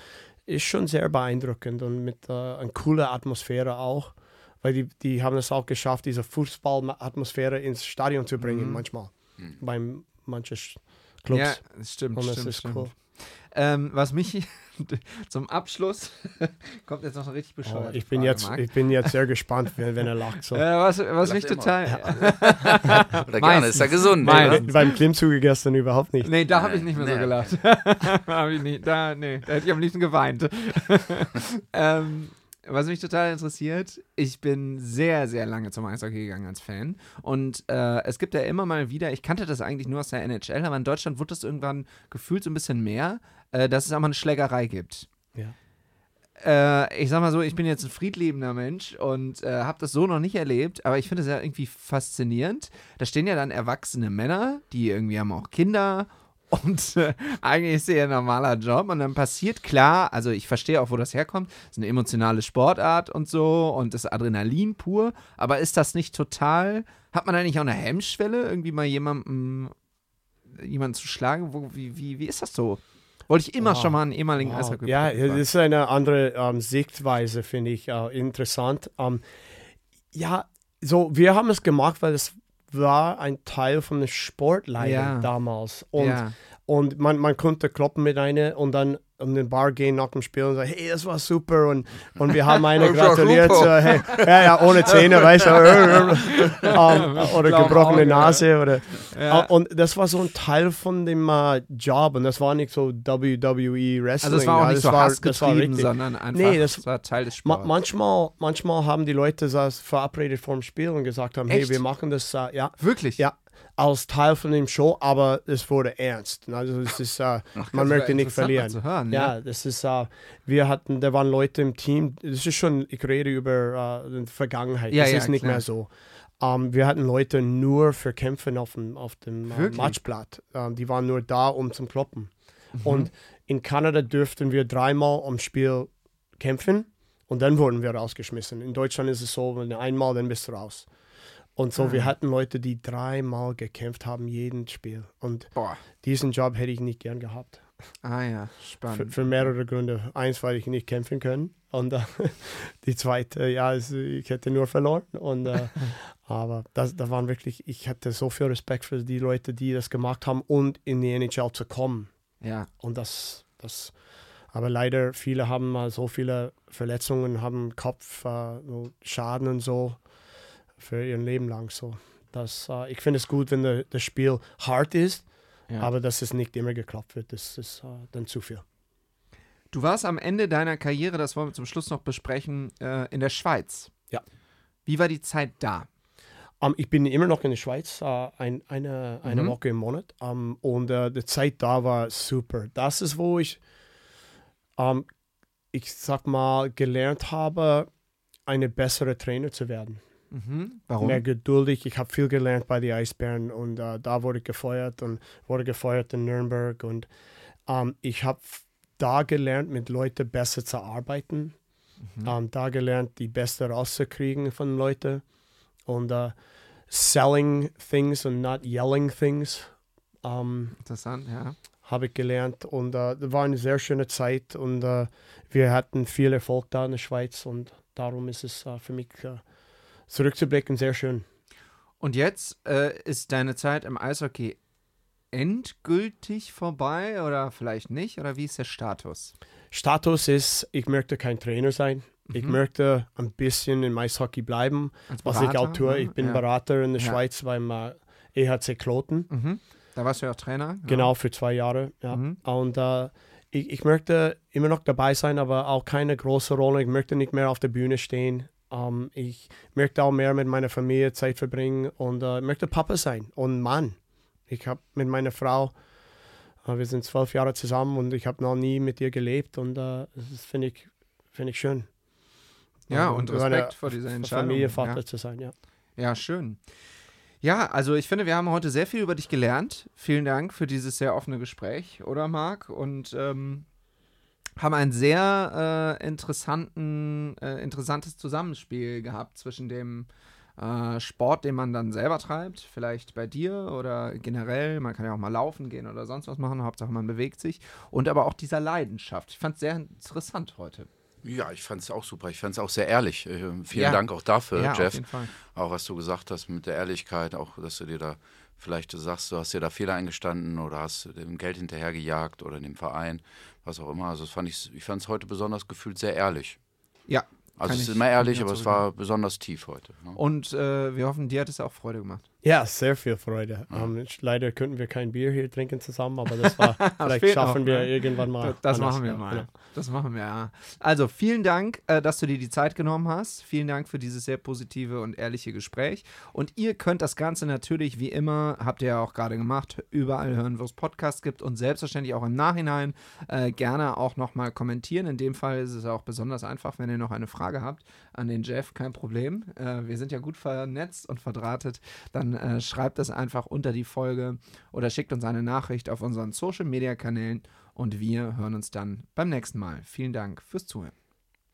Speaker 3: ist schon sehr beeindruckend und mit äh, einer coolen Atmosphäre auch, weil die, die haben es auch geschafft, diese Fußballatmosphäre ins Stadion zu bringen mhm. manchmal, mhm. bei manchen Clubs.
Speaker 1: Ja, stimmt, und das stimmt, ist stimmt. cool. Ähm, was mich zum Abschluss kommt jetzt noch eine richtig bescheuerte
Speaker 3: oh, ich bin
Speaker 1: Frage,
Speaker 3: jetzt Ich bin jetzt sehr gespannt, wenn, wenn er lacht. So.
Speaker 1: Äh, was was mich total.
Speaker 2: Ja. Oder gerne, ist ja gesund.
Speaker 3: Beim Klimmzuge gestern überhaupt nicht.
Speaker 1: Nee, da habe ich nicht mehr nee. so gelacht. da, ich nicht, da, nee, da hätte ich am liebsten geweint. ähm, was mich total interessiert, ich bin sehr, sehr lange zum Eishockey gegangen als Fan. Und äh, es gibt ja immer mal wieder, ich kannte das eigentlich nur aus der NHL, aber in Deutschland wurde das irgendwann gefühlt so ein bisschen mehr, äh, dass es auch mal eine Schlägerei gibt.
Speaker 3: Ja.
Speaker 1: Äh, ich sag mal so, ich bin jetzt ein friedliebender Mensch und äh, habe das so noch nicht erlebt, aber ich finde es ja irgendwie faszinierend. Da stehen ja dann erwachsene Männer, die irgendwie haben auch Kinder und äh, eigentlich ist es ja ein normaler Job und dann passiert klar, also ich verstehe auch, wo das herkommt, es ist eine emotionale Sportart und so und das ist Adrenalin pur, aber ist das nicht total, hat man da nicht auch eine Hemmschwelle, irgendwie mal jemanden, jemanden zu schlagen? Wo, wie, wie, wie ist das so? Wollte ich immer
Speaker 3: Wow.
Speaker 1: schon mal einen ehemaligen
Speaker 3: Wow.
Speaker 1: Eishockey
Speaker 3: Ja, das ist eine andere ähm, Sichtweise, finde ich äh, interessant. Ähm, ja, so, wir haben es gemacht, weil es war ein Teil von der Sportleitung
Speaker 1: Ja.
Speaker 3: damals. Und,
Speaker 1: ja.
Speaker 3: und man, man konnte kloppen mit einer und dann in den Bar gehen nach dem Spiel und sagen, hey, das war super. Und, und wir haben eine
Speaker 2: Das war
Speaker 3: gratuliert. So, hey, ja, ja, ohne Zähne, weißt du. ähm, oder gebrochene
Speaker 1: Auge.
Speaker 3: Nase. Oder,
Speaker 1: Ja.
Speaker 3: Äh, Und das war so ein Teil von dem äh, Job und das war nicht so WWE Wrestling.
Speaker 1: Also es war auch nicht
Speaker 3: das
Speaker 1: so
Speaker 3: war, das war richtig.
Speaker 1: sondern einfach,
Speaker 3: Nee, das-
Speaker 1: war Teil des
Speaker 3: Ma
Speaker 1: Sports.
Speaker 3: manchmal, manchmal haben die Leute das verabredet vor dem Spiel und gesagt haben,
Speaker 1: Echt?
Speaker 3: hey, wir machen das, äh, ja,
Speaker 1: Wirklich?
Speaker 3: ja, als Teil von dem Show, aber es wurde ernst. Also es ist, äh,
Speaker 1: Das
Speaker 3: man möchte nicht verlieren.
Speaker 1: Hören,
Speaker 3: Ja, das ist, äh, wir hatten, da waren Leute im Team, das ist schon, ich rede über äh, die Vergangenheit,
Speaker 1: Ja,
Speaker 3: das
Speaker 1: ja,
Speaker 3: ist nicht
Speaker 1: klar.
Speaker 3: mehr so. Ähm, wir hatten Leute nur für Kämpfen auf dem, auf dem äh? Matchblatt. Ähm, die waren nur da, um zum Kloppen.
Speaker 1: Mhm.
Speaker 3: Und in Kanada dürften wir dreimal am Spiel kämpfen und dann wurden wir rausgeschmissen. In Deutschland ist es so, wenn du einmal, dann bist du raus. Und so,
Speaker 1: Ah.
Speaker 3: wir hatten Leute, die dreimal gekämpft haben, jeden Spiel. Und
Speaker 1: Boah.
Speaker 3: diesen Job hätte ich nicht gern gehabt.
Speaker 1: Ah ja,
Speaker 3: Für,
Speaker 1: spannend.
Speaker 3: für mehrere Gründe. Eins, weil ich nicht kämpfen können. Und äh, die zweite, ja, ich hätte nur verloren. Und, äh, aber das, da waren wirklich, ich hatte so viel Respekt für die Leute, die das gemacht haben und in die NHL zu kommen.
Speaker 1: ja.
Speaker 3: Und das, das, aber leider, viele haben mal so viele Verletzungen, haben Kopf, äh, so Schaden und so für ihr Leben lang. So. Das, äh, ich finde es gut, wenn der, das Spiel hart ist,
Speaker 1: ja.
Speaker 3: aber dass es nicht immer geklappt wird. Das ist äh, dann zu viel.
Speaker 1: Du warst am Ende deiner Karriere, das wollen wir zum Schluss noch besprechen, äh, in der Schweiz.
Speaker 3: Ja.
Speaker 1: Wie war die Zeit da?
Speaker 3: Ähm, ich bin immer noch in der Schweiz, äh, ein, eine, eine
Speaker 1: Mhm.
Speaker 3: Woche im Monat. Ähm, und äh, die Zeit da war super. Das ist, wo ich, ähm, ich sag mal, gelernt habe, eine bessere Trainer zu werden.
Speaker 1: Mhm. Warum?
Speaker 3: Mehr geduldig. Ich habe viel gelernt bei den Eisbären und äh, da wurde ich gefeuert und wurde gefeuert in Nürnberg. Und ähm, ich habe da gelernt, mit Leuten besser zu arbeiten.
Speaker 1: Mhm.
Speaker 3: Ähm, da gelernt, die Beste rauszukriegen von Leuten. Und äh, selling things und not yelling things ähm,
Speaker 1: Interessant, ja.
Speaker 3: habe ich gelernt. Und äh, das war eine sehr schöne Zeit. Und äh, wir hatten viel Erfolg da in der Schweiz. Und darum ist es äh, für mich äh, zurückzublicken sehr schön.
Speaker 1: Und jetzt äh, ist deine Zeit im Eishockey endgültig vorbei oder vielleicht nicht? Oder wie ist der Status?
Speaker 3: Status ist, ich möchte kein Trainer sein. Ich
Speaker 1: Mhm.
Speaker 3: möchte ein bisschen im Eishockey bleiben, was ich auch tue.
Speaker 1: ne?
Speaker 3: Ich bin
Speaker 1: ja.
Speaker 3: Berater in der
Speaker 1: Ja.
Speaker 3: Schweiz beim äh, EHC Kloten,
Speaker 1: Mhm. Da warst du ja auch Trainer.
Speaker 3: genau für zwei Jahre. Ja.
Speaker 1: Mhm.
Speaker 3: Und äh, ich, ich möchte immer noch dabei sein, aber auch keine große Rolle. Ich möchte nicht mehr auf der Bühne stehen. Ähm, ich möchte auch mehr mit meiner Familie Zeit verbringen und äh, möchte Papa sein und Mann. Ich habe mit meiner Frau, äh, wir sind zwölf Jahre zusammen und ich habe noch nie mit ihr gelebt und äh, das finde ich, finde ich schön.
Speaker 1: Ja,
Speaker 3: Also,
Speaker 1: und
Speaker 3: eine
Speaker 1: Respekt vor dieser Entscheidung.
Speaker 3: Familienvater
Speaker 1: Ja.
Speaker 3: zu sein, ja.
Speaker 1: Ja, schön. Ja, also ich finde, wir haben heute sehr viel über dich gelernt. Vielen Dank für dieses sehr offene Gespräch, oder Marc? Und ähm, haben ein sehr äh, interessanten, äh, interessantes Zusammenspiel gehabt zwischen dem äh, Sport, den man dann selber treibt, vielleicht bei dir oder generell, man kann ja auch mal laufen gehen oder sonst was machen, Hauptsache man bewegt sich, und aber auch dieser Leidenschaft. Ich fand es sehr interessant heute.
Speaker 2: Ja, ich fand es auch super. Ich fand es auch sehr ehrlich. Äh, vielen
Speaker 1: Ja.
Speaker 2: Dank auch dafür,
Speaker 1: ja, auf
Speaker 2: Jeff.
Speaker 1: jeden Fall.
Speaker 2: Auch was du gesagt hast mit der Ehrlichkeit, auch dass du dir da vielleicht sagst, du hast dir da Fehler eingestanden oder hast dem Geld hinterhergejagt oder dem Verein, was auch immer. Also das fand ich, ich fand es heute besonders gefühlt sehr ehrlich.
Speaker 1: Ja,
Speaker 2: Also es ist immer ehrlich,
Speaker 1: ich
Speaker 2: aber es war besonders tief heute. Ne?
Speaker 1: Und äh, wir hoffen, dir hat es auch Freude gemacht.
Speaker 3: Ja, sehr viel Freude. Ähm, ich- leider könnten wir kein Bier hier trinken zusammen, aber das war, vielleicht schaffen
Speaker 1: noch,
Speaker 3: wir
Speaker 1: ne?
Speaker 3: irgendwann mal.
Speaker 1: Das, das machen wir
Speaker 3: Ja,
Speaker 1: mal.
Speaker 3: genau.
Speaker 1: Das machen wir, ja. Also vielen Dank, äh, dass du dir die Zeit genommen hast. Vielen Dank für dieses sehr positive und ehrliche Gespräch. Und ihr könnt das Ganze natürlich, wie immer, habt ihr ja auch gerade gemacht, überall hören, wo es Podcasts gibt und selbstverständlich auch im Nachhinein äh, gerne auch nochmal kommentieren. In dem Fall ist es auch besonders einfach, wenn ihr noch eine Frage habt an den Jeff, kein Problem. Äh, wir sind ja gut vernetzt und verdrahtet. Dann äh, schreibt das einfach unter die Folge oder schickt uns eine Nachricht auf unseren Social-Media-Kanälen und wir hören uns dann beim nächsten Mal. Vielen Dank fürs Zuhören.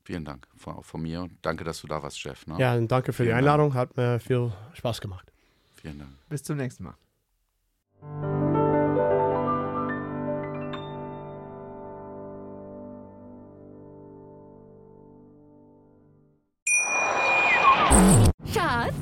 Speaker 2: Vielen Dank von, auch von mir und danke, dass du da warst, Jeff. Ne?
Speaker 3: Ja, und danke für die
Speaker 2: Vielen Dank.
Speaker 3: Einladung. Hat mir viel Spaß gemacht.
Speaker 2: Vielen Dank.
Speaker 1: Bis zum nächsten Mal.